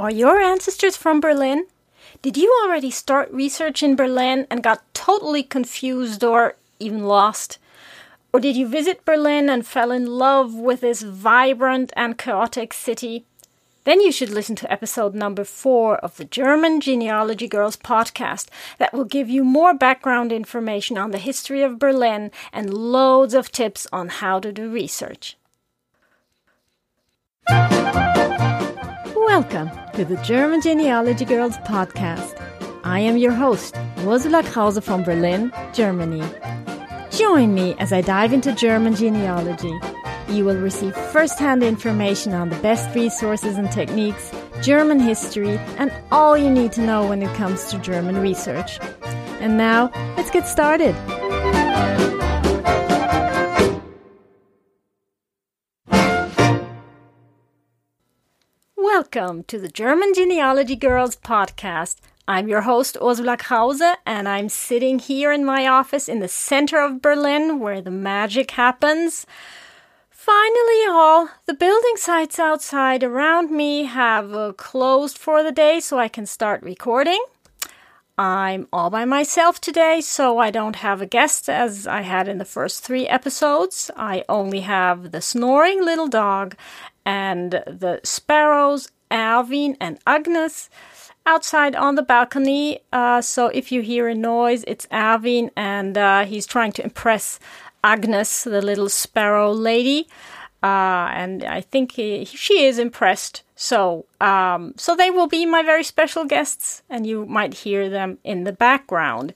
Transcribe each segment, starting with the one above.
Are your ancestors from Berlin? Did you already start research in Berlin and got totally confused or even lost? Or did you visit Berlin and fell in love with this vibrant and chaotic city? Then you should listen to episode number four of the German Genealogy Girls podcast that will give you more background information on the history of Berlin and loads of tips on how to do research. Welcome to the German Genealogy Girls podcast. I am your host, Ursula Krause from Berlin, Germany. Join me as I dive into German genealogy. You will receive first-hand information on the best resources and techniques, German history, and all you need to know when it comes to German research. And now, let's get started. Welcome to the German Genealogy Girls podcast. I'm your host, Ursula Krause, and I'm sitting here in my office in the center of Berlin where the magic happens. Finally, all the building sites outside around me have uh, closed for the day so I can start recording. I'm all by myself today, so I don't have a guest as I had in the first three episodes. I only have the snoring little dog and the sparrows, Alvin and Agnes, outside on the balcony. Uh, so if you hear a noise, it's Alvin, and uh, he's trying to impress Agnes, the little sparrow lady. Uh, and I think he, she is impressed. So, um, so they will be my very special guests, and you might hear them in the background.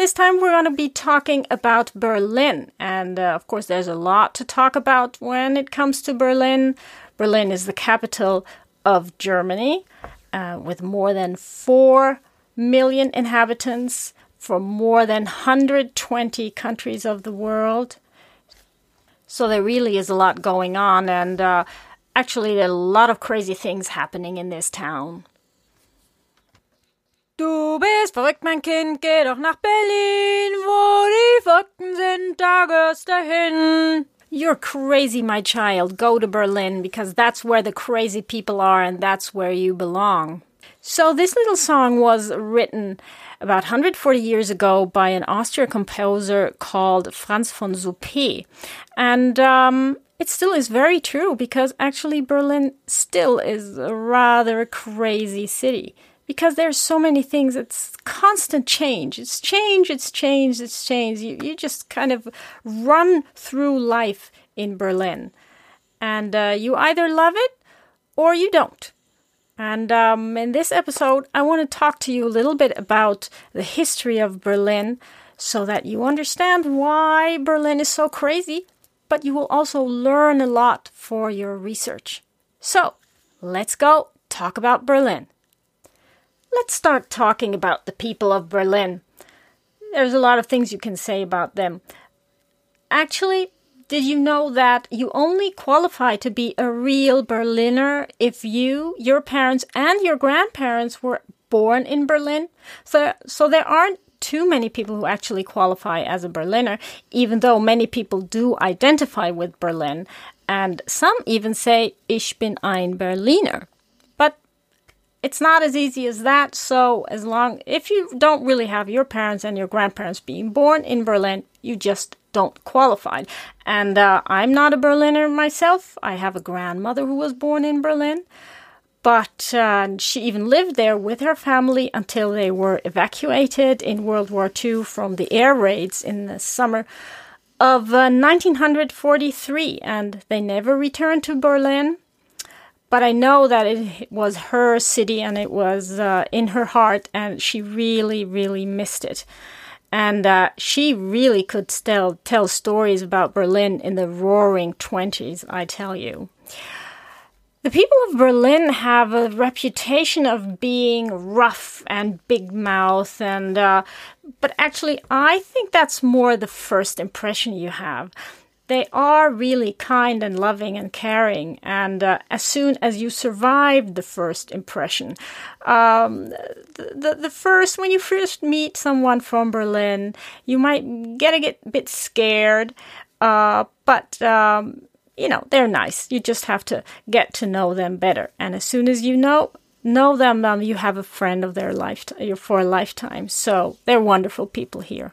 This time we're going to be talking about Berlin, and uh, of course, there's a lot to talk about when it comes to Berlin. Berlin is the capital of Germany, uh, with more than 4 million inhabitants from more than 120 countries of the world. So there really is a lot going on, and uh, actually, there are a lot of crazy things happening in this town. Du bist verrückt, mein Kind, geh doch nach Berlin, wo die Fakten sind, da gehörst dahin. You're crazy, my child. Go to Berlin because that's where the crazy people are and that's where you belong. So, this little song was written about 140 years ago by an Austrian composer called Franz von Suppé. And um, it still is very true because actually Berlin still is a rather crazy city because there's so many things. It's constant change. It's change, it's change, it's change. You, you just kind of run through life in Berlin. And uh, you either love it or you don't. And um, in this episode, I want to talk to you a little bit about the history of Berlin so that you understand why Berlin is so crazy, but you will also learn a lot for your research. So, let's go talk about Berlin. Let's start talking about the people of Berlin. There's a lot of things you can say about them. Actually, did you know that you only qualify to be a real Berliner if you, your parents, and your grandparents were born in Berlin? So, so there aren't too many people who actually qualify as a Berliner, even though many people do identify with Berlin. And some even say, Ich bin ein Berliner. It's not as easy as that. So, as long if you don't really have your parents and your grandparents being born in Berlin, you just don't qualify. And uh, I'm not a Berliner myself. I have a grandmother who was born in Berlin, but uh, she even lived there with her family until they were evacuated in World War II from the air raids in the summer of uh, 1943, and they never returned to Berlin. But I know that it was her city and it was uh, in her heart, and she really, really missed it. And uh, she really could tell, tell stories about Berlin in the roaring 20s, I tell you. The people of Berlin have a reputation of being rough and big mouth, and uh, but actually, I think that's more the first impression you have they are really kind and loving and caring. And uh, as soon as you survive the first impression, um, the, the, first when you first meet someone from Berlin, you might get a get, bit scared, uh, but um, you know, they're nice. You just have to get to know them better. And as soon as you know know them, um, you have a friend of their lifetime for a lifetime. So they're wonderful people here.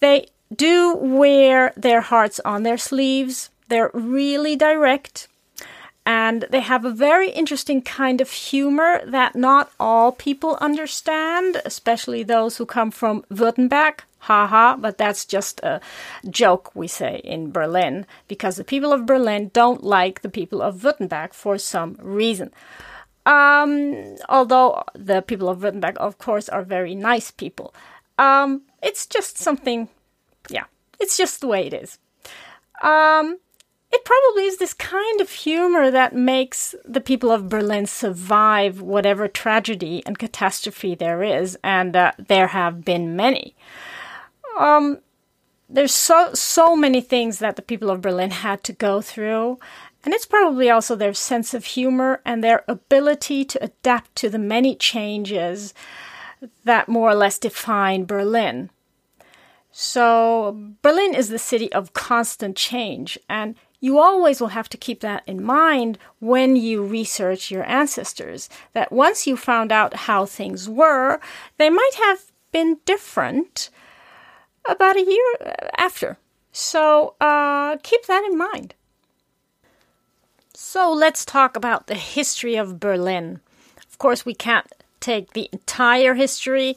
They do wear their hearts on their sleeves. They're really direct and they have a very interesting kind of humor that not all people understand, especially those who come from Württemberg. Haha, but that's just a joke we say in Berlin because the people of Berlin don't like the people of Württemberg for some reason. Um, although the people of Württemberg, of course, are very nice people. Um, it's just something, yeah, it's just the way it is. Um, it probably is this kind of humor that makes the people of Berlin survive whatever tragedy and catastrophe there is, and uh, there have been many. Um, there's so so many things that the people of Berlin had to go through, and it's probably also their sense of humor and their ability to adapt to the many changes that more or less define Berlin. So, Berlin is the city of constant change, and you always will have to keep that in mind when you research your ancestors. That once you found out how things were, they might have been different about a year after. So uh, keep that in mind. So let's talk about the history of Berlin. Of course, we can't take the entire history,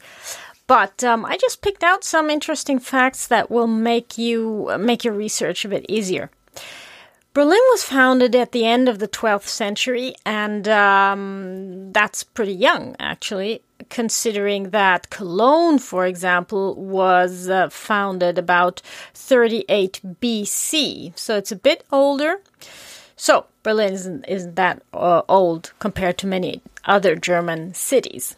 but um, I just picked out some interesting facts that will make you make your research a bit easier. Berlin was founded at the end of the 12th century, and um, that's pretty young, actually, considering that Cologne, for example, was uh, founded about 38 BC. So it's a bit older. So Berlin isn't, isn't that uh, old compared to many other German cities.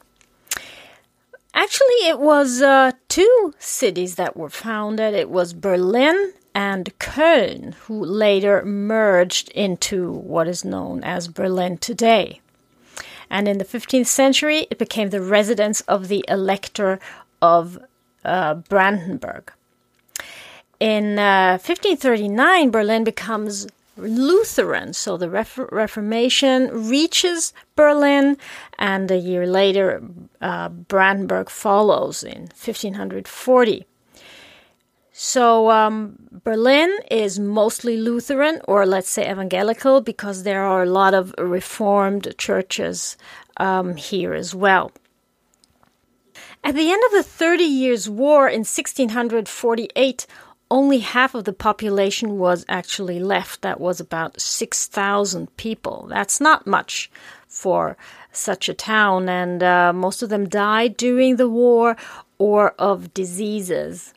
Actually, it was uh, two cities that were founded. It was Berlin and Cölln, who later merged into what is known as Berlin today. And in the 15th century, it became the residence of the Elector of uh, Brandenburg. In uh, 1539, Berlin becomes Lutheran, so the Reformation reaches Berlin, and a year later, uh, Brandenburg follows in 1540. So um, Berlin is mostly Lutheran, or let's say evangelical, because there are a lot of Reformed churches um, here as well. At the end of the Thirty Years' War in 1648, only half of the population was actually left. That was about 6,000 people. That's not much for such a town, and uh, most of them died during the war or of diseases.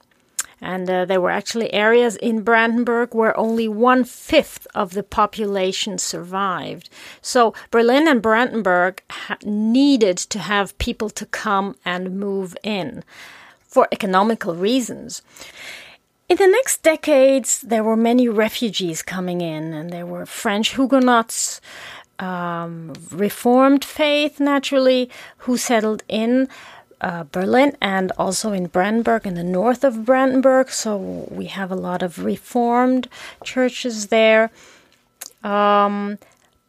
And uh, there were actually areas in Brandenburg where only one fifth of the population survived. So Berlin and Brandenburg needed to have people to come and move in for economical reasons. In the next decades, there were many refugees coming in, and there were French Huguenots, um, Reformed faith, naturally, who settled in uh, Berlin and also in Brandenburg, in the north of Brandenburg. So we have a lot of Reformed churches there. Um,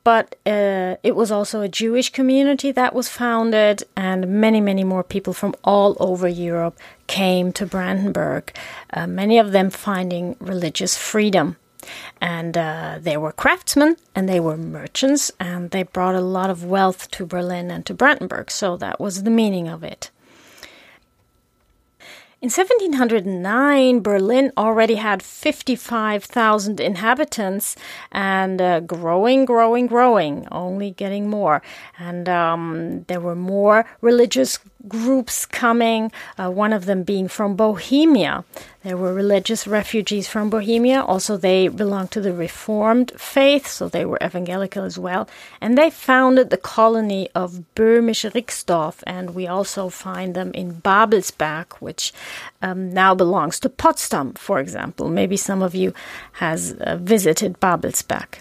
but uh, it was also a Jewish community that was founded, and many, many more people from all over Europe came to Brandenburg, uh, many of them finding religious freedom. And uh, they were craftsmen and they were merchants, and they brought a lot of wealth to Berlin and to Brandenburg, so that was the meaning of it. In 1709, Berlin already had 55,000 inhabitants and uh, growing, growing, growing, only getting more. And um, there were more religious groups coming, uh, one of them being from Bohemia. There were religious refugees from Bohemia. Also, they belonged to the Reformed faith, so they were evangelical as well. And they founded the colony of Böhmische Rixdorf, and we also find them in Babelsberg, which um, now belongs to Potsdam, for example. Maybe some of you has uh, visited Babelsberg.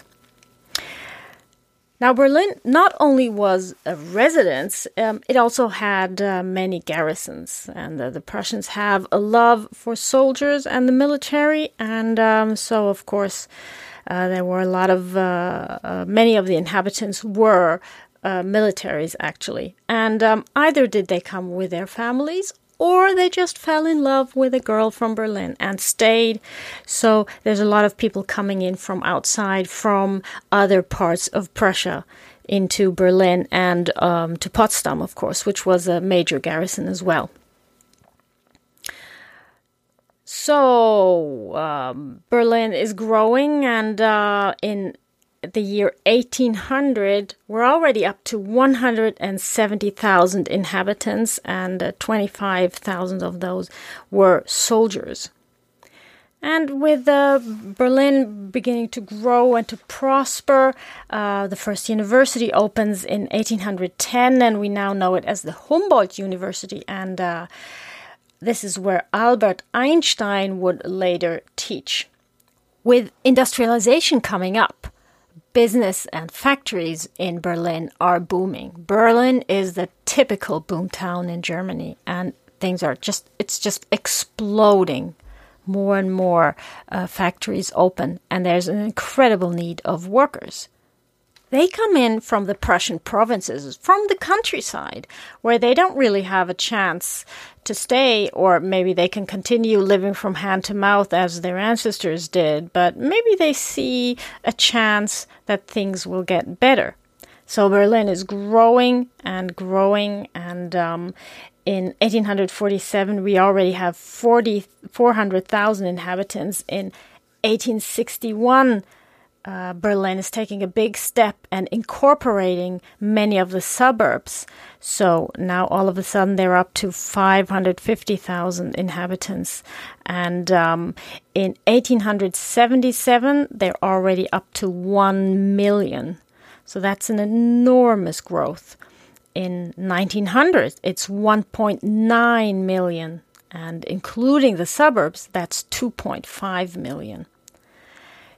Now, Berlin not only was a residence, um, it also had uh, many garrisons. And uh, the Prussians have a love for soldiers and the military. And um, so, of course, Uh, there were a lot of, uh, uh, many of the inhabitants were uh, militaries actually. And um, either did they come with their families or they just fell in love with a girl from Berlin and stayed. So there's a lot of people coming in from outside, from other parts of Prussia into Berlin and um, to Potsdam, of course, which was a major garrison as well. So um, Berlin is growing, and uh, in the year 1800, we're already up to 170,000 inhabitants, and uh, 25,000 of those were soldiers. And with uh, Berlin beginning to grow and to prosper, uh, the first university opens in 1810, and we now know it as the Humboldt University. And uh, this is where Albert Einstein would later teach. With industrialization coming up, business and factories in Berlin are booming. Berlin is the typical boomtown in Germany, and things are just, it's just exploding. More and more uh, factories open, and there's an incredible need of workers. They come in from the Prussian provinces, from the countryside, where they don't really have a chance to stay, or maybe they can continue living from hand to mouth as their ancestors did, but maybe they see a chance that things will get better. So Berlin is growing and growing, and um, in 1847 we already have 40, 400,000 inhabitants. In 1861, uh, Berlin is taking a big step and incorporating many of the suburbs. So now all of a sudden they're up to 550,000 inhabitants. And um, in 1877, they're already up to 1 million. So that's an enormous growth. In 1900, it's 1.9 million. And including the suburbs, that's 2.5 million.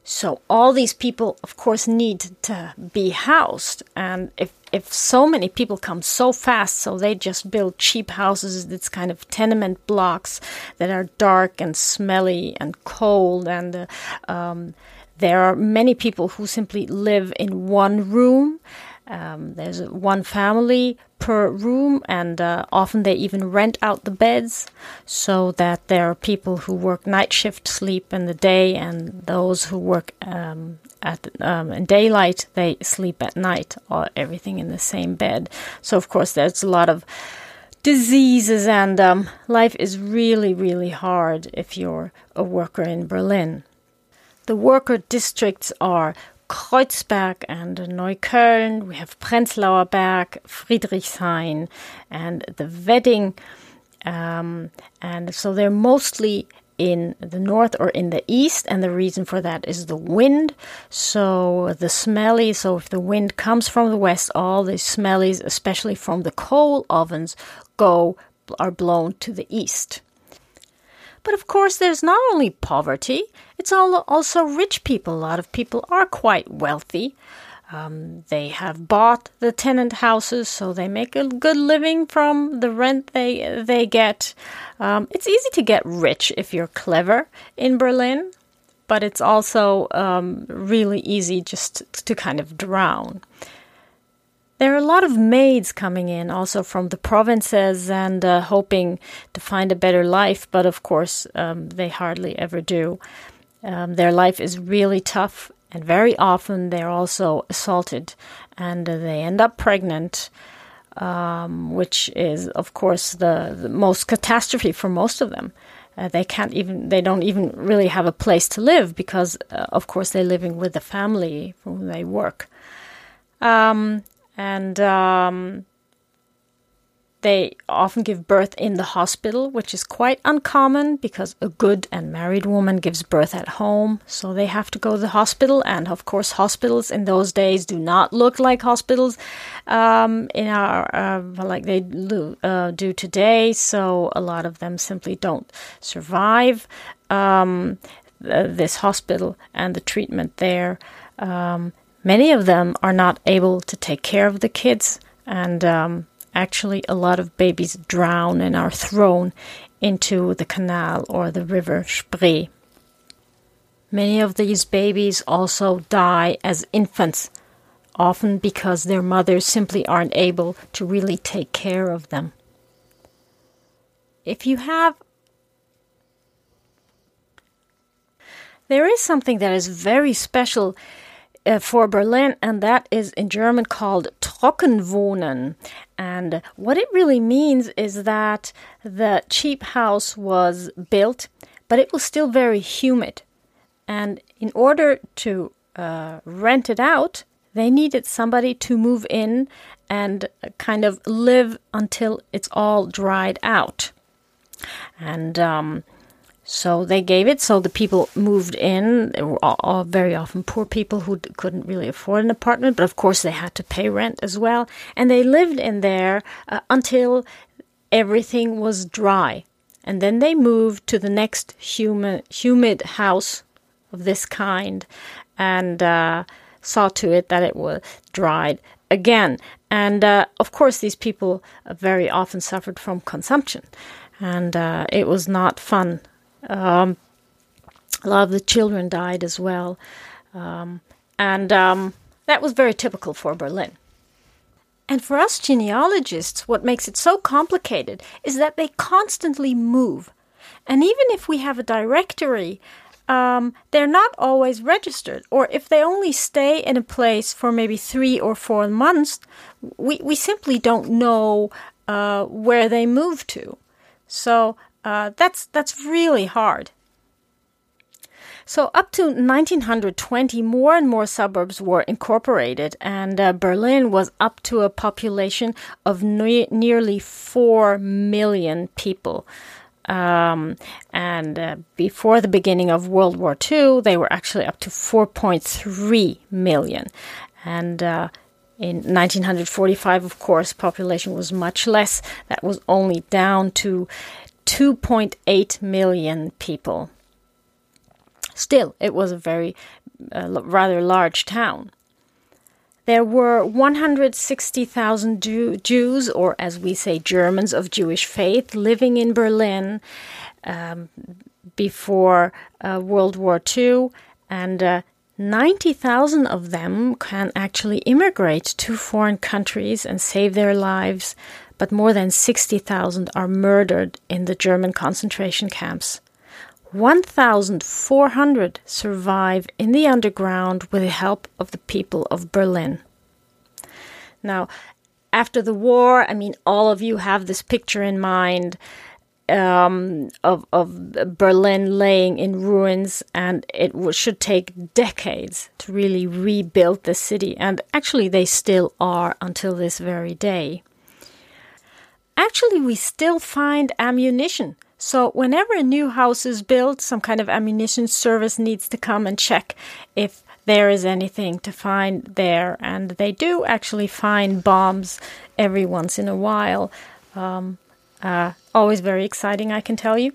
So all these people, of course, need to be housed. And if, if so many people come so fast, so they just build cheap houses, it's kind of tenement blocks that are dark and smelly and cold. And uh, um, there are many people who simply live in one room. Um, there's one family per room, and uh, often they even rent out the beds so that there are people who work night shift sleep in the day, and those who work um, at um, in daylight they sleep at night, or everything in the same bed. So of course there's a lot of diseases, and um, life is really really hard if you're a worker in Berlin. The worker districts are Kreuzberg and Neukölln. We have Prenzlauer Berg, Friedrichshain, and the Wedding. Um, and so they're mostly in the north or in the east, and the reason for that is the wind. So the smelly, so if the wind comes from the west, all the smellies, especially from the coal ovens, go are blown to the east. But of course, there's not only poverty, it's also rich people. A lot of people are quite wealthy. Um, they have bought the tenant houses, so they make a good living from the rent they they get. Um, it's easy to get rich if you're clever in Berlin, but it's also um, really easy just to kind of drown. There are a lot of maids coming in also from the provinces and uh, hoping to find a better life, but of course, um, they hardly ever do. Um, their life is really tough, and very often they're also assaulted and uh, they end up pregnant. Um, which is, of course, the, the, most catastrophe for most of them. Uh, they can't even, they don't even really have a place to live because, uh, of course, they're living with the family for whom they work. Um, and um, they often give birth in the hospital, which is quite uncommon because a good and married woman gives birth at home. So they have to go to the hospital. And of course, hospitals in those days do not look like hospitals um, in our uh, like they do, uh, do, today. So a lot of them simply don't survive um, this hospital and the treatment there. Um, Many of them are not able to take care of the kids, and um, actually, a lot of babies drown and are thrown into the canal or the river Spree. Many of these babies also die as infants, often because their mothers simply aren't able to really take care of them. If you have there is something that is very special uh, for Berlin, and that is in German called Trockenwohnen. And what it really means is that the cheap house was built, but it was still very humid. And in order to uh, rent it out, they needed somebody to move in and kind of live until it's all dried out. And um, so they gave it. So the people moved in. They were all, all very often poor people who couldn't really afford an apartment, but of course they had to pay rent as well. And they lived in there uh, until everything was dry. And then they moved to the next humid, humid house of this kind and uh, saw to it that it was dried again. And uh, of course, these people very often suffered from consumption. And uh, it was not fun um, a lot of the children died as well. Um, and um, that was very typical for Berlin. And for us genealogists, what makes it so complicated is that they constantly move. And even if we have a directory, um, they're not always registered. Or if they only stay in a place for maybe three or four months, we, we simply don't know uh, where they moved to. So uh, that's that's really hard. So up to 1920, more and more suburbs were incorporated, and uh, Berlin was up to a population of ne- nearly four million people. Um, and uh, before the beginning of World War II, they were actually up to 4.3 million. And uh, in 1945, of course, population was much less. That was only down to 2.8 million people. Still, it was a very uh, rather large town. There were 160,000 Jew- Jews, or as we say, Germans of Jewish faith, living in Berlin um, before uh, World War II, and uh, 90,000 of them can actually immigrate to foreign countries and save their lives but more than 60,000 are murdered in the German concentration camps. 1,400 survive in the underground with the help of the people of Berlin. Now, after the war, I mean, all of you have this picture in mind um, of, of Berlin laying in ruins, and it should take decades to really rebuild the city. And actually, they still are until this very day actually we still find ammunition. So whenever a new house is built, some kind of ammunition service needs to come and check if there is anything to find there. And they do actually find bombs every once in a while. Um, uh, always very exciting, I can tell you.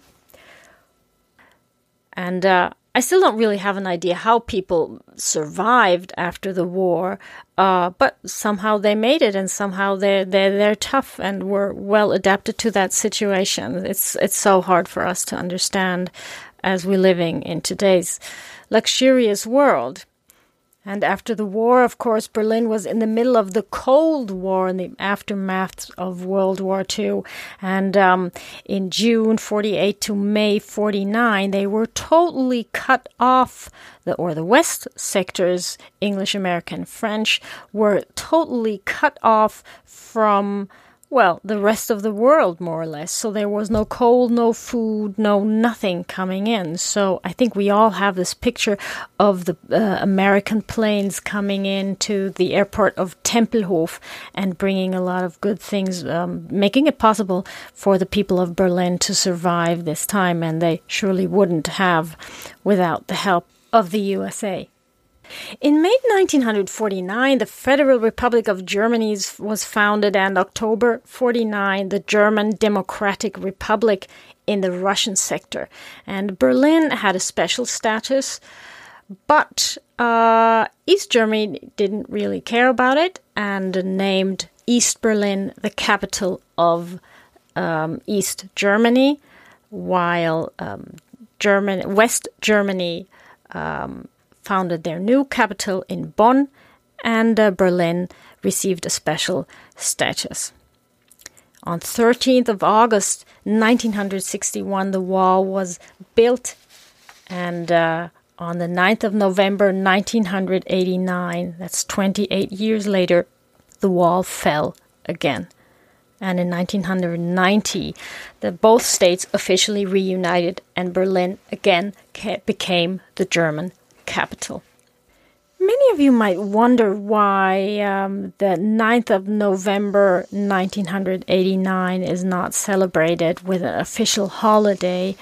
And uh, I still don't really have an idea how people survived after the war, uh, but somehow they made it, and somehow they're they're they're tough and were well adapted to that situation. It's it's so hard for us to understand as we're living in today's luxurious world. And after the war, of course, Berlin was in the middle of the Cold War and the aftermath of World War II. And um, in June 48 to May 49, they were totally cut off. The, or the West sectors, English, American, French, were totally cut off from well, the rest of the world, more or less. So there was no coal, no food, no nothing coming in. So I think we all have this picture of the uh, American planes coming into the airport of Tempelhof and bringing a lot of good things, um, making it possible for the people of Berlin to survive this time. And they surely wouldn't have without the help of the USA. In May 1949, the Federal Republic of Germany was founded, and October 49, the German Democratic Republic in the Russian sector. And Berlin had a special status, but uh, East Germany didn't really care about it and named East Berlin the capital of um, East Germany, while um, German West Germany um, founded their new capital in Bonn, and uh, Berlin received a special status. On 13th of August 1961, the wall was built, and uh, on the 9th of November 1989, that's 28 years later, the wall fell again. And in 1990, the both states officially reunited, and Berlin again became the German capital. Many of you might wonder why um, the 9th of November 1989 is not celebrated with an official holiday.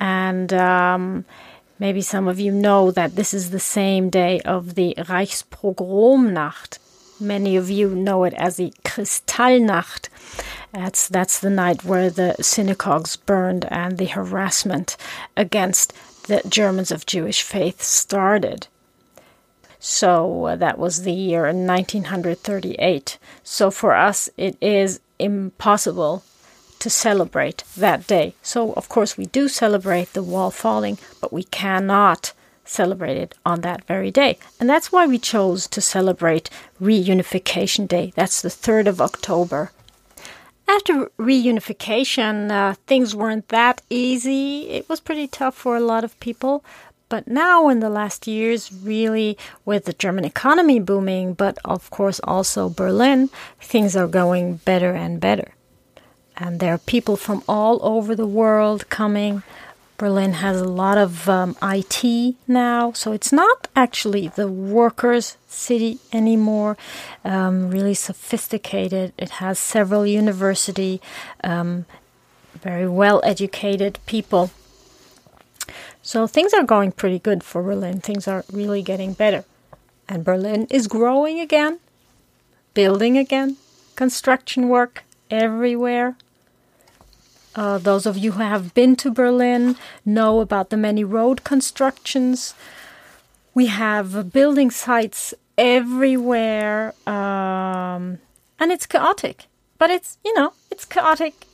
And um, maybe some of you know that this is the same day of the Reichspogromnacht. Many of you know it as the Kristallnacht. That's, that's the night where the synagogues burned and the harassment against the Germans of Jewish faith started. So uh, that was the year 1938. So for us, it is impossible to celebrate that day. So, of course, we do celebrate the wall falling, but we cannot celebrate it on that very day. And that's why we chose to celebrate Reunification Day. That's the 3rd of October. After reunification, uh, things weren't that easy. It was pretty tough for a lot of people. But now, in the last years, really with the German economy booming, but of course also Berlin, things are going better and better. And there are people from all over the world coming. Berlin has a lot of um, IT now, so it's not actually the workers' city anymore. Um, really sophisticated. It has several university, um, very well educated people so things are going pretty good for Berlin. Things are really getting better. And Berlin is growing again, building again, construction work everywhere. Uh, those of you who have been to Berlin know about the many road constructions. We have building sites everywhere, um, and it's chaotic. But it's, you know, it's chaotic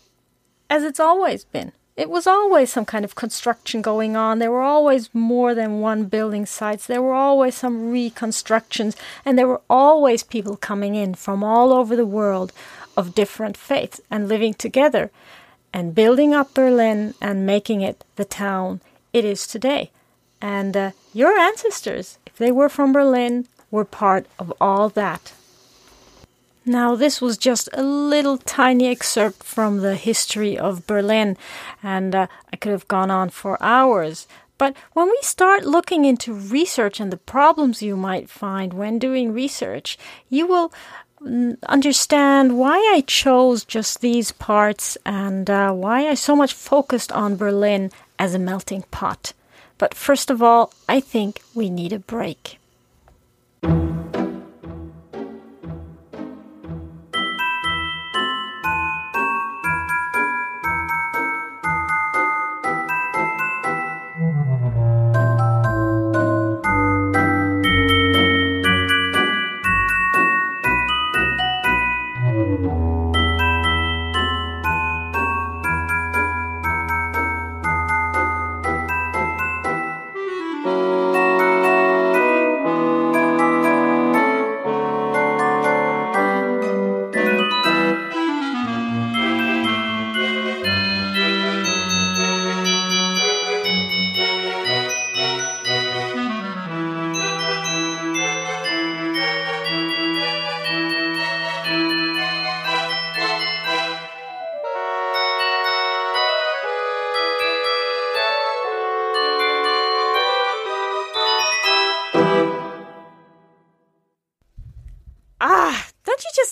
as it's always been. It was always some kind of construction going on. There were always more than one building sites. There were always some reconstructions, and there were always people coming in from all over the world of different faiths and living together and building up Berlin and making it the town it is today. And uh, your ancestors, if they were from Berlin, were part of all that. Now, this was just a little tiny excerpt from the history of Berlin, and uh, I could have gone on for hours. But when we start looking into research and the problems you might find when doing research, you will understand why I chose just these parts and uh, why I so much focused on Berlin as a melting pot. But first of all, I think we need a break.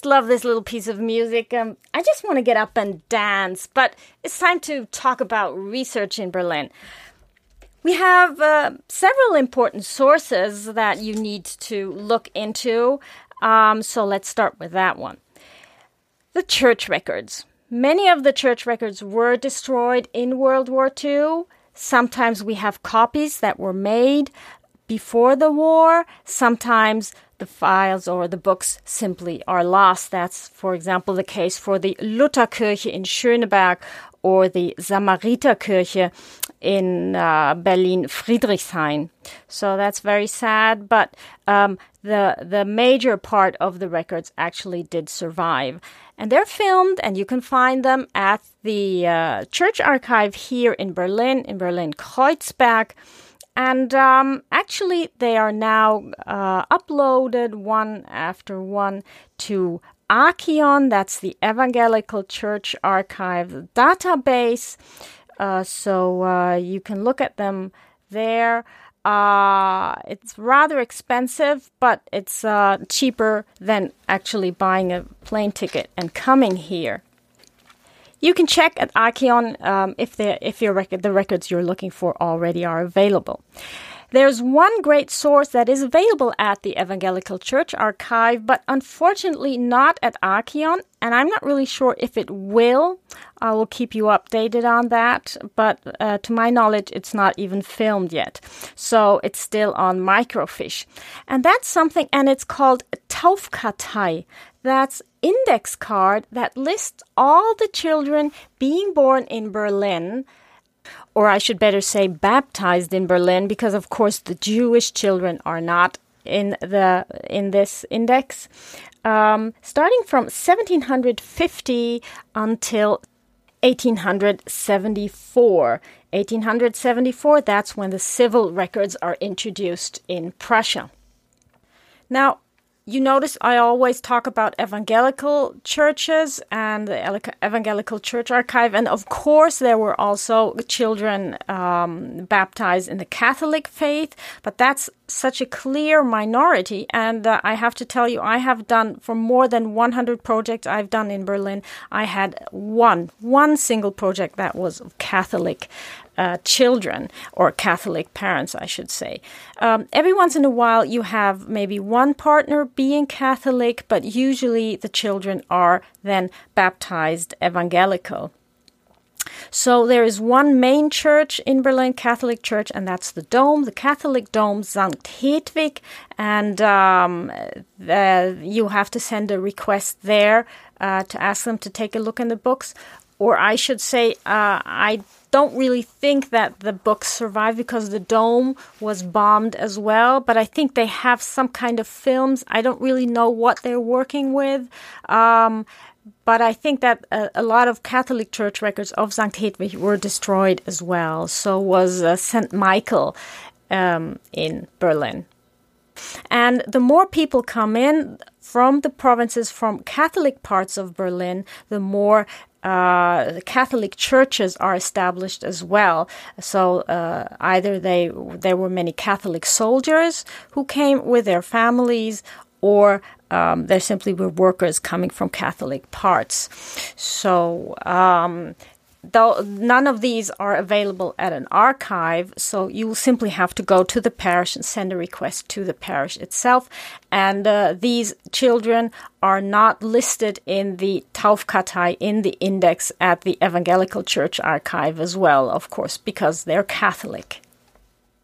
Love this little piece of music. Um, I just want to get up and dance, but it's time to talk about research in Berlin. We have uh, several important sources that you need to look into. Um, so let's start with that one. The church records. Many of the church records were destroyed in World War II. Sometimes we have copies that were made before the war. Sometimes the files or the books simply are lost. That's, for example, the case for the Lutherkirche in Schöneberg or the Samariterkirche in uh, Berlin Friedrichshain. So that's very sad, but um, the the major part of the records actually did survive, and they're filmed, and you can find them at the uh, church archive here in Berlin, in Berlin Kreuzberg. And um, actually, they are now uh, uploaded one after one to Archion, that's the Evangelical Church Archive database. Uh, so uh, you can look at them there. Uh, it's rather expensive, but it's uh, cheaper than actually buying a plane ticket and coming here. You can check at Archion um, if, if record, the records you're looking for already are available. There's one great source that is available at the Evangelical Church Archive, but unfortunately not at Archion, and I'm not really sure if it will. I will keep you updated on that, but uh, to my knowledge, it's not even filmed yet. So it's still on microfiche. And that's something, and it's called Taufkartei. That's index card that lists all the children being born in Berlin or I should better say baptized in Berlin because of course the Jewish children are not in the in this index um, starting from 1750 until 1874 1874 that's when the civil records are introduced in Prussia. Now you notice I always talk about evangelical churches and the Evangelical Church Archive. And of course, there were also children um, baptized in the Catholic faith, but that's such a clear minority. And uh, I have to tell you, I have done for more than 100 projects I've done in Berlin. I had one, one single project that was Catholic uh, children or Catholic parents, I should say. Um, every once in a while, you have maybe one partner being Catholic, but usually the children are then baptized evangelical. So there is one main church in Berlin, Catholic Church, and that's the Dome, the Catholic Dome, St. Hedwig, and um, the, you have to send a request there uh, to ask them to take a look in the books. Or I should say, uh, I don't really think that the books survived because the dome was bombed as well. But I think they have some kind of films. I don't really know what they're working with. Um, but I think that a, a, lot of Catholic Church records of St. Hedwig were destroyed as well. So was uh, St. Michael um, in Berlin. And the more people come in from the provinces, from Catholic parts of Berlin, the more uh, Catholic churches are established as well. So uh, either they there were many Catholic soldiers who came with their families, or um, there simply were workers coming from Catholic parts. So um, though none of these are available at an archive, so you will simply have to go to the parish and send a request to the parish itself. And uh, these children are not listed in the Taufkartei in the index at the Evangelical Church Archive as well, of course, because they're Catholic.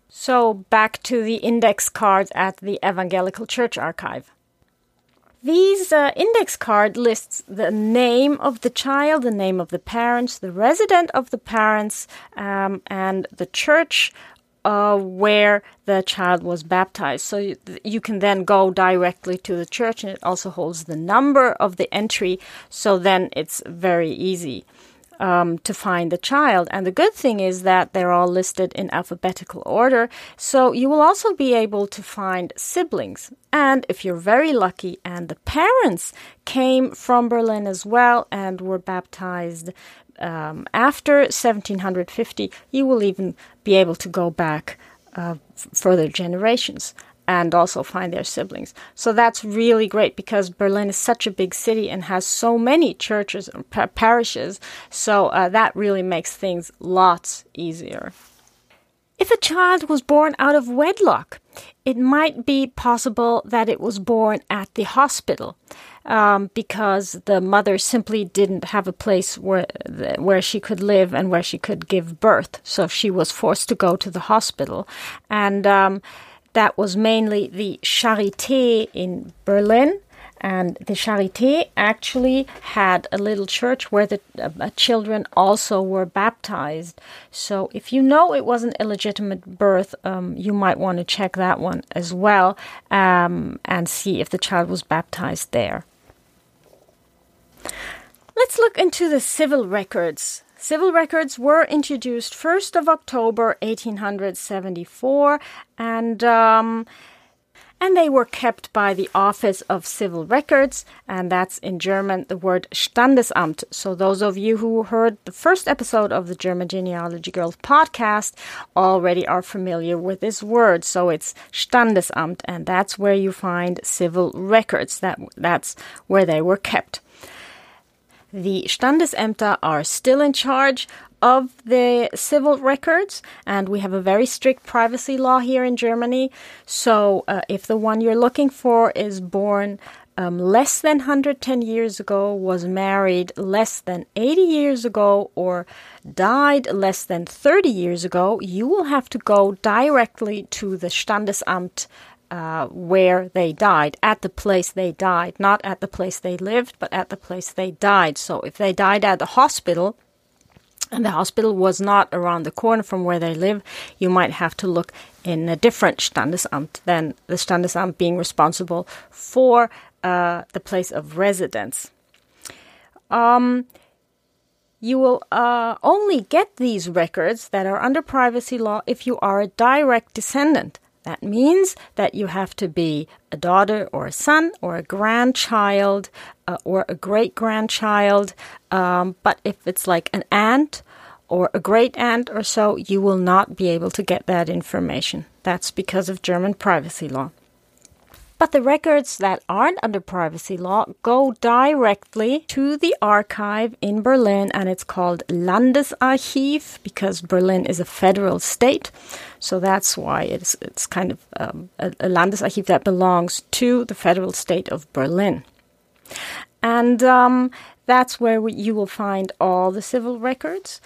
So back to the index cards at the Evangelical Church Archive. These uh, index card lists the name of the child, the name of the parents, the resident of the parents, um, and the church uh, where the child was baptized. So you, you, can then go directly to the church, and it also holds the number of the entry. So then it's very easy um, to find the child. And the good thing is that they're all listed in alphabetical order. So you will also be able to find siblings. And if you're very lucky and the parents came from Berlin as well and were baptized um, after 1750, you will even be able to go back uh, further generations and also find their siblings. So that's really great because Berlin is such a big city and has so many churches and parishes. So uh, that really makes things lots easier. If a child was born out of wedlock, it might be possible that it was born at the hospital um, because the mother simply didn't have a place where where she could live and where she could give birth. So she was forced to go to the hospital, and um, that was mainly the Charité in Berlin. And the Charité actually had a little church where the uh, children also were baptized. So if you know it was an illegitimate birth, um, you might want to check that one as well um, and see if the child was baptized there. Let's look into the civil records. Civil records were introduced 1st of October 1874 and um, and they were kept by the Office of Civil Records, and that's in German the word Standesamt. So, those of you who heard the first episode of the German Genealogy Girls podcast already are familiar with this word. So, it's Standesamt, and that's where you find civil records. That, that's where they were kept. The Standesämter are still in charge of the civil records, and we have a very strict privacy law here in Germany. So, uh, if the one you're looking for is born um, less than 110 years ago, was married less than 80 years ago, or died less than 30 years ago, you will have to go directly to the Standesamt uh, where they died, at the place they died, not at the place they lived, but at the place they died. So if they died at the hospital, and the hospital was not around the corner from where they live, you might have to look in a different Standesamt than the Standesamt being responsible for uh, the place of residence. Um, you will uh, only get these records that are under privacy law if you are a direct descendant. That means that you have to be a daughter or a son or a grandchild uh, or a great grandchild. Um, but if it's like an aunt or a great aunt or so, you will not be able to get that information. That's because of German privacy law. But the records that aren't under privacy law go directly to the archive in Berlin, and it's called Landesarchiv because Berlin is a federal state. So that's why it's it's kind of um, a, a Landesarchiv that belongs to the federal state of Berlin, and um, that's where we, you will find all the civil records.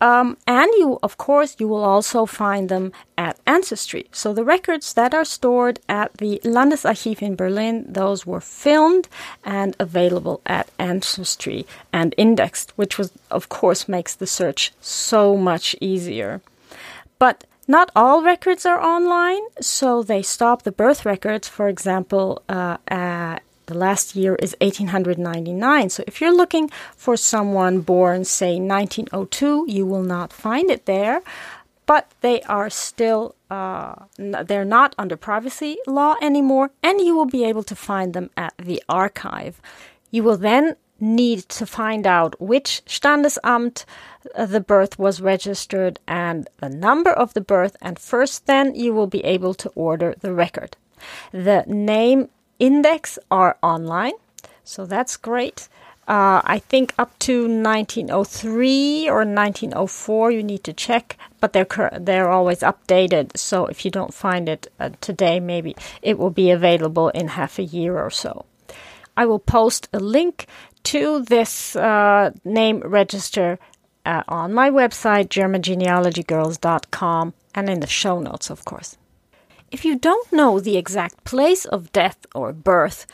Um, and you, of course, you will also find them at Ancestry. So the records that are stored at the Landesarchiv in Berlin, those were filmed and available at Ancestry and indexed, which was, of course, makes the search so much easier. But not all records are online, so they stop the birth records, for example, uh, the last year is 1899. So if you're looking for someone born, say, 1902, you will not find it there. But they are still, uh, they're not under privacy law anymore, and you will be able to find them at the archive. You will then need to find out which Standesamt uh, the birth was registered and the number of the birth, and first then you will be able to order the record. The name index are online, so that's great. Uh, I think up to 1903 or 1904 you need to check, but they're they're always updated. So if you don't find it uh, today, maybe it will be available in half a year or so. I will post a link to this uh, name register uh, on my website, GermanGenealogyGirls.com, and in the show notes, of course. If you don't know the exact place of death or birth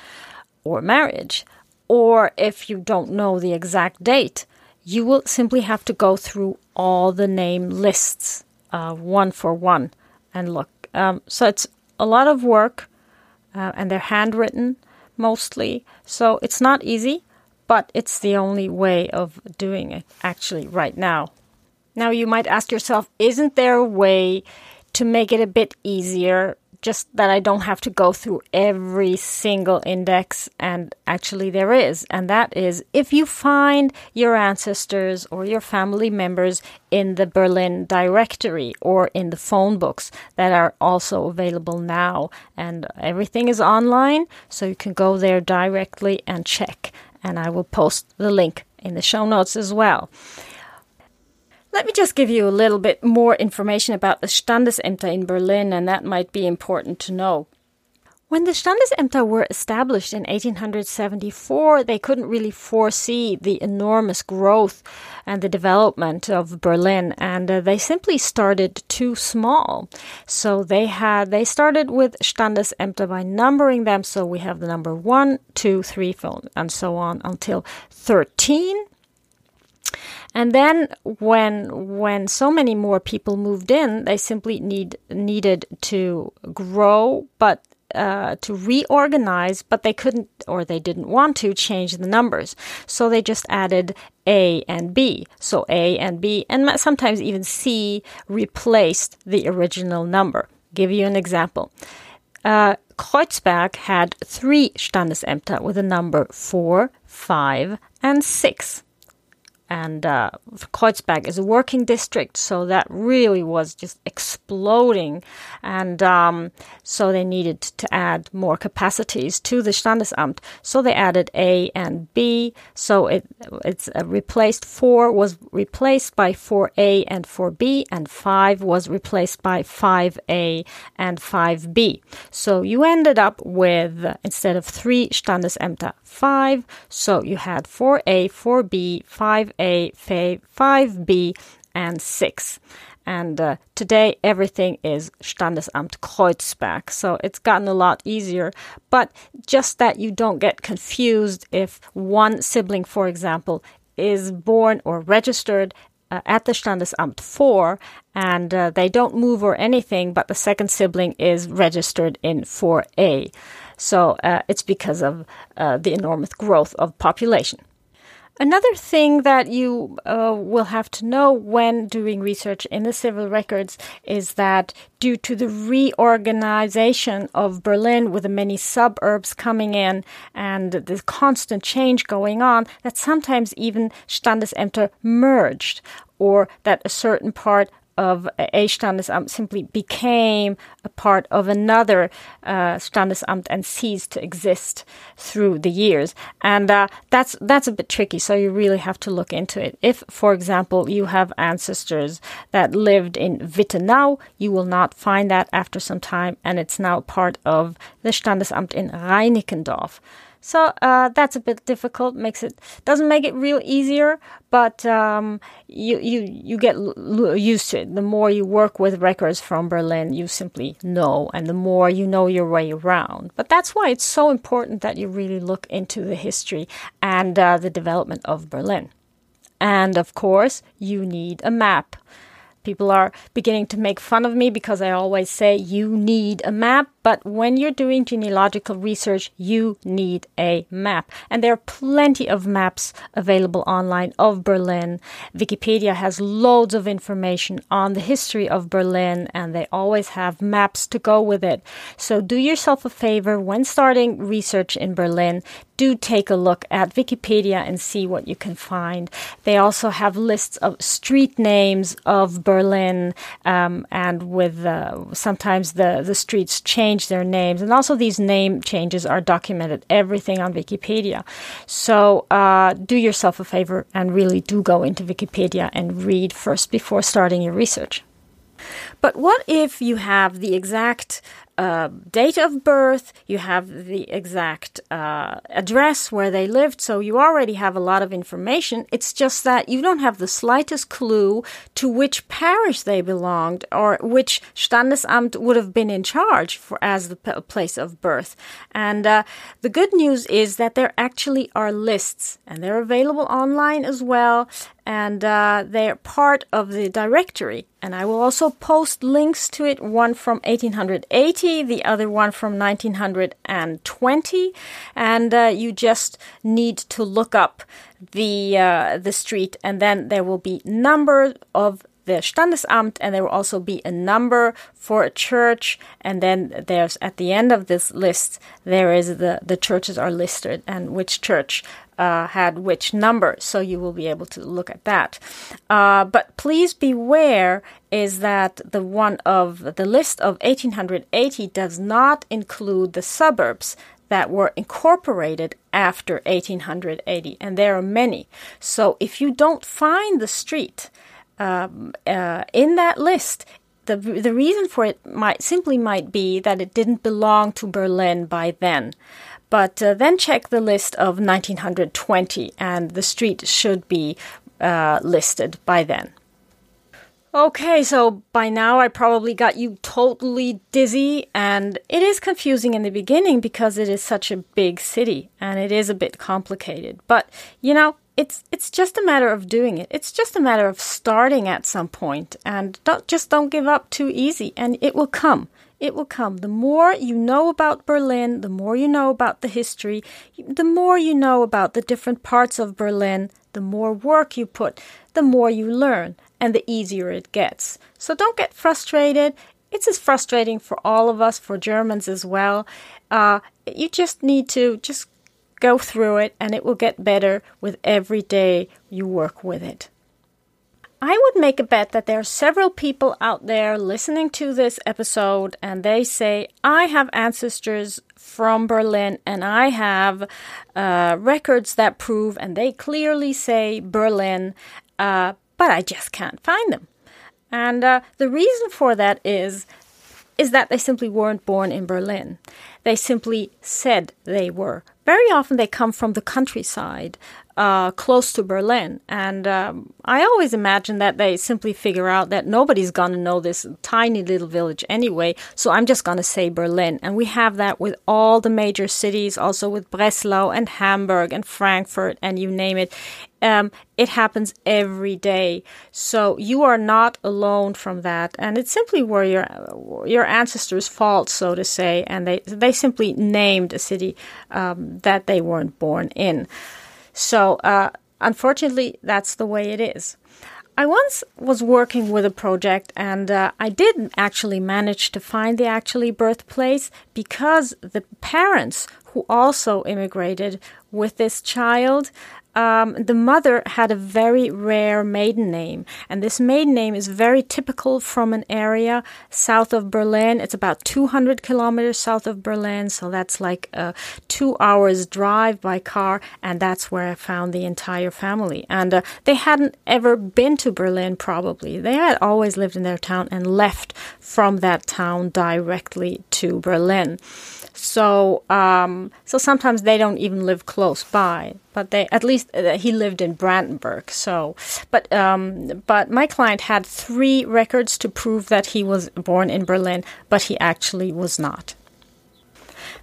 or marriage, or if you don't know the exact date, you will simply have to go through all the name lists uh, one for one and look. Um, so it's a lot of work, uh, and they're handwritten mostly. So it's not easy, but it's the only way of doing it actually right now. Now you might ask yourself, isn't there a way to make it a bit easier just that I don't have to go through every single index. And actually, there is. And that is if you find your ancestors or your family members in the Berlin directory or in the phone books that are also available now. And everything is online, so you can go there directly and check. And I will post the link in the show notes as well. Let me just give you a little bit more information about the Standesämter in Berlin, and that might be important to know. When the Standesämter were established in 1874, they couldn't really foresee the enormous growth and the development of Berlin, and uh, they simply started too small. So they had they started with Standesämter by numbering them. So we have the number one, two, three, and so on until thirteen. And then when when so many more people moved in, they simply need needed to grow, but uh, to reorganize, but they couldn't or they didn't want to change the numbers. So they just added A and B. So A and B, and sometimes even C replaced the original number. Give you an example. Uh, Kreuzberg had three Standesämter with a number 4, 5, and 6 and uh, Kreuzberg is a working district, so that really was just exploding, and um, so they needed to add more capacities to the Standesamt. So they added A and B. So it it's uh, replaced four was replaced by four A and four B, and five was replaced by five A and five B. So you ended up with instead of three Standesämter, five. So you had 4A, 4B, 5A, 5B, and 6. And uh, today everything is Standesamt Kreuzberg. So it's gotten a lot easier. But just that you don't get confused if one sibling, for example, is born or registered uh, at the Standesamt 4 and uh, they don't move or anything, but the second sibling is registered in 4A. So uh, it's because of uh, the enormous growth of population. Another thing that you uh, will have to know when doing research in the civil records is that due to the reorganization of Berlin with the many suburbs coming in and the constant change going on, that sometimes even Standesämter merged or that a certain part of a Standesamt simply became a part of another uh, Standesamt and ceased to exist through the years. And uh, that's that's a bit tricky. So you really have to look into it. If, for example, you have ancestors that lived in Wittenau, you will not find that after some time, and it's now part of the Standesamt in Reinickendorf. So uh, that's a bit difficult. Makes it doesn't make it real easier, but um, you you you get l- used to it. The more you work with records from Berlin, you simply know, and the more you know your way around. But that's why it's so important that you really look into the history and uh, the development of Berlin. And of course, you need a map. People are beginning to make fun of me because I always say you need a map, but when you're doing genealogical research, you need a map. And there are plenty of maps available online of Berlin. Wikipedia has loads of information on the history of Berlin, and they always have maps to go with it. So do yourself a favor when starting research in Berlin do take a look at Wikipedia and see what you can find. They also have lists of street names of Berlin, um, and with uh, sometimes the, the streets change their names. And also, these name changes are documented, everything on Wikipedia. So, uh, do yourself a favor and really do go into Wikipedia and read first before starting your research. But what if you have the exact uh, date of birth, you have the exact uh, address where they lived, so you already have a lot of information. It's just that you don't have the slightest clue to which parish they belonged or which Standesamt would have been in charge for as the place of birth. And uh, the good news is that there actually are lists, and they're available online as well and uh, they're part of the directory. And I will also post links to it, one from 1880, the other one from 1920. And uh, you just need to look up the uh, the street, and then there will be number of the Standesamt, and there will also be a number for a church. And then there's at the end of this list, there is the the churches are listed and which church uh, had which number, so you will be able to look at that. Uh, but please beware is that the one of the list of 1880 does not include the suburbs that were incorporated after 1880, and there are many. So if you don't find the street um, uh, in that list, the the reason for it might simply might be that it didn't belong to Berlin by then. But uh, then check the list of 1920, and the street should be uh, listed by then. Okay, so by now I probably got you totally dizzy, and it is confusing in the beginning because it is such a big city and it is a bit complicated. But you know, it's it's just a matter of doing it. It's just a matter of starting at some point, and don't just don't give up too easy, and it will come. It will come. The more you know about Berlin, the more you know about the history, the more you know about the different parts of Berlin, the more work you put, the more you learn, and the easier it gets. So don't get frustrated. It's as frustrating for all of us, for Germans as well. Uh, you just need to just go through it, and it will get better with every day you work with it. I would make a bet that there are several people out there listening to this episode and they say, I have ancestors from Berlin and I have uh, records that prove, and they clearly say Berlin, uh, but I just can't find them. And uh, the reason for that is is that they simply weren't born in Berlin. They simply said they were. Very often they come from the countryside, uh, close to Berlin. And um, I always imagine that they simply figure out that nobody's going to know this tiny little village anyway, so I'm just going to say Berlin. And we have that with all the major cities, also with Breslau and Hamburg and Frankfurt and you name it. Um, it happens every day. So you are not alone from that. And it's simply where your, your ancestors fault, so to say, and they, they simply named a city um, that they weren't born in. So, uh, unfortunately, that's the way it is. I once was working with a project and uh, I did actually manage to find the actually birthplace because the parents who also immigrated with this child um, the mother had a very rare maiden name, and this maiden name is very typical from an area south of Berlin. It's about 200 kilometers south of Berlin, so that's like a two hours drive by car, and that's where I found the entire family. And uh, they hadn't ever been to Berlin, probably. They had always lived in their town and left from that town directly to Berlin. So, um, so sometimes they don't even live close by, but they at least uh, he lived in Brandenburg. So, but um, but my client had three records to prove that he was born in Berlin, but he actually was not.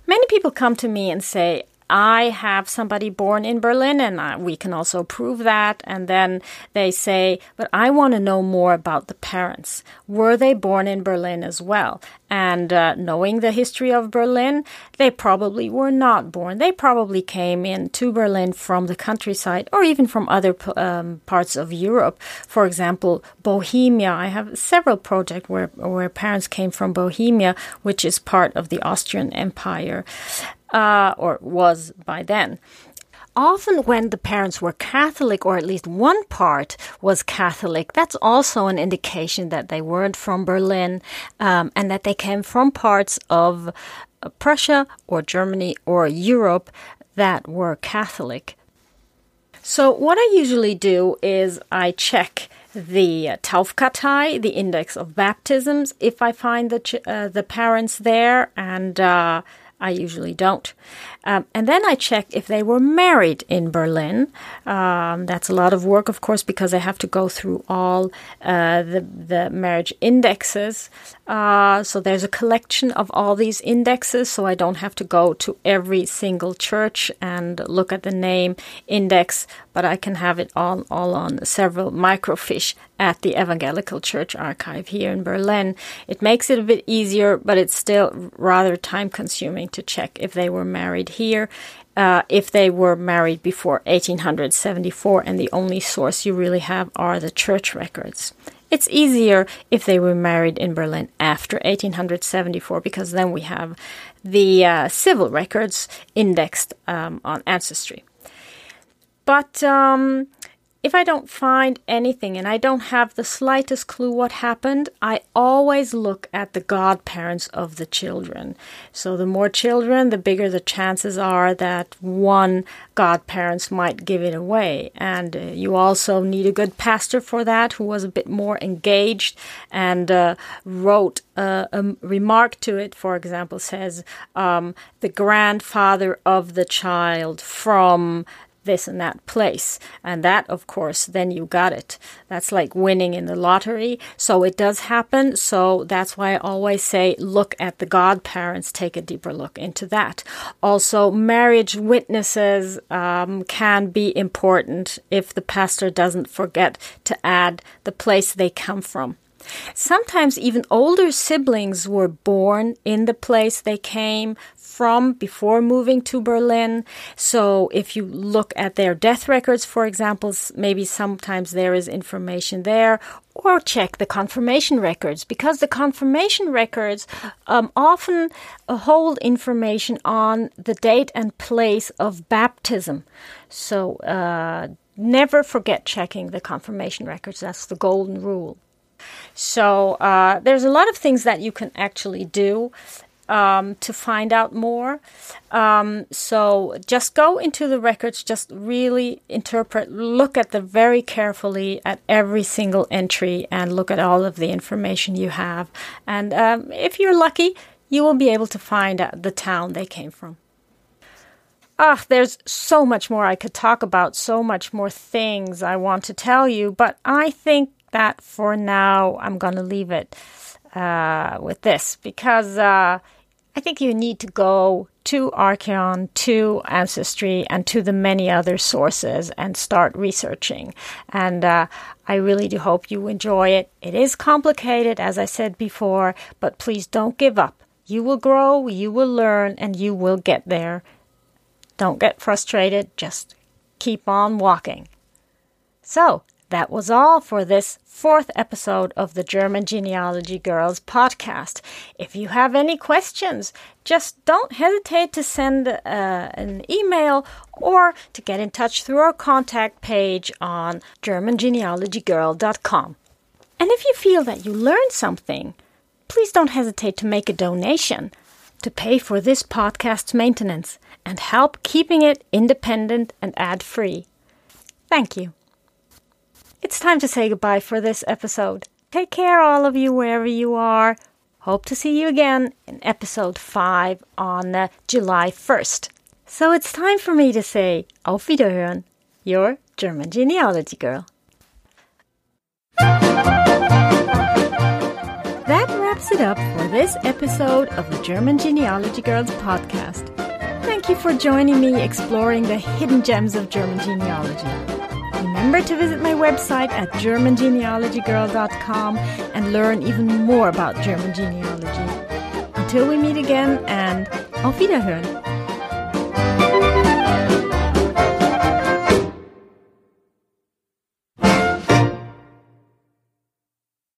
Many people come to me and say, I have somebody born in Berlin and I, we can also prove that. And then they say, but I want to know more about the parents. Were they born in Berlin as well? And uh, knowing the history of Berlin, they probably were not born. They probably came into Berlin from the countryside or even from other um, parts of Europe. For example, Bohemia. I have several projects where, where parents came from Bohemia, which is part of the Austrian Empire uh, or was by then. Often, when the parents were Catholic, or at least one part was Catholic, that's also an indication that they weren't from Berlin um, and that they came from parts of uh, Prussia or Germany or Europe that were Catholic. So, what I usually do is I check the Taufkartei, the index of baptisms, if I find the uh, the parents there, and uh, I usually don't. Um, and then I check if they were married in Berlin. Um, that's a lot of work, of course, because I have to go through all uh, the, the marriage indexes. Uh, so there's a collection of all these indexes, so I don't have to go to every single church and look at the name index, but I can have it all, all on several microfiche at the Evangelical Church Archive here in Berlin. It makes it a bit easier, but it's still rather time consuming to check if they were married here. Uh, if they were married before 1874, and the only source you really have are the church records. It's easier if they were married in Berlin after 1874 because then we have the uh, civil records indexed um, on ancestry. But um, if I don't find anything and I don't have the slightest clue what happened, I always look at the godparents of the children. So the more children, the bigger the chances are that one godparents might give it away. And uh, you also need a good pastor for that who was a bit more engaged and uh, wrote a remark to it, for example, says um, the grandfather of the child from this and that place. And that, of course, then you got it. That's like winning in the lottery. So it does happen. So that's why I always say look at the godparents, take a deeper look into that. Also, marriage witnesses um, can be important if the pastor doesn't forget to add the place they come from. Sometimes even older siblings were born in the place they came from before moving to Berlin. So if you look at their death records, for example, maybe sometimes there is information there, or check the confirmation records because the confirmation records um, often uh, hold information on the date and place of baptism. So uh, never forget checking the confirmation records. That's the golden rule. So uh, there's a lot of things that you can actually do um, to find out more. Um, so just go into the records, just really interpret, look at them very carefully at every single entry, and look at all of the information you have. And um, if you're lucky, you will be able to find the town they came from. Ah, there's so much more I could talk about, so much more things I want to tell you, but I think that for now I'm going to leave it uh, with this because uh, I think you need to go to Archion, to Ancestry, and to the many other sources and start researching. And uh, I really do hope you enjoy it. It is complicated, as I said before, but please don't give up. You will grow, you will learn, and you will get there. Don't get frustrated, just keep on walking. So, that was all for this fourth episode of the German Genealogy Girls podcast. If you have any questions, just don't hesitate to send uh, an email or to get in touch through our contact page on germangenealogygirl.com. And if you feel that you learned something, please don't hesitate to make a donation to pay for this podcast's maintenance and help keeping it independent and ad free. Thank you. It's time to say goodbye for this episode. Take care, all of you, wherever you are. Hope to see you again in episode 5 on uh, July 1st. So it's time for me to say Auf Wiederhören, your German genealogy girl. That wraps it up for this episode of the German Genealogy Girls podcast. Thank you for joining me exploring the hidden gems of German genealogy. Remember to visit my website at GermanGenealogyGirl.com and learn even more about German genealogy. Until we meet again and auf Wiederhören!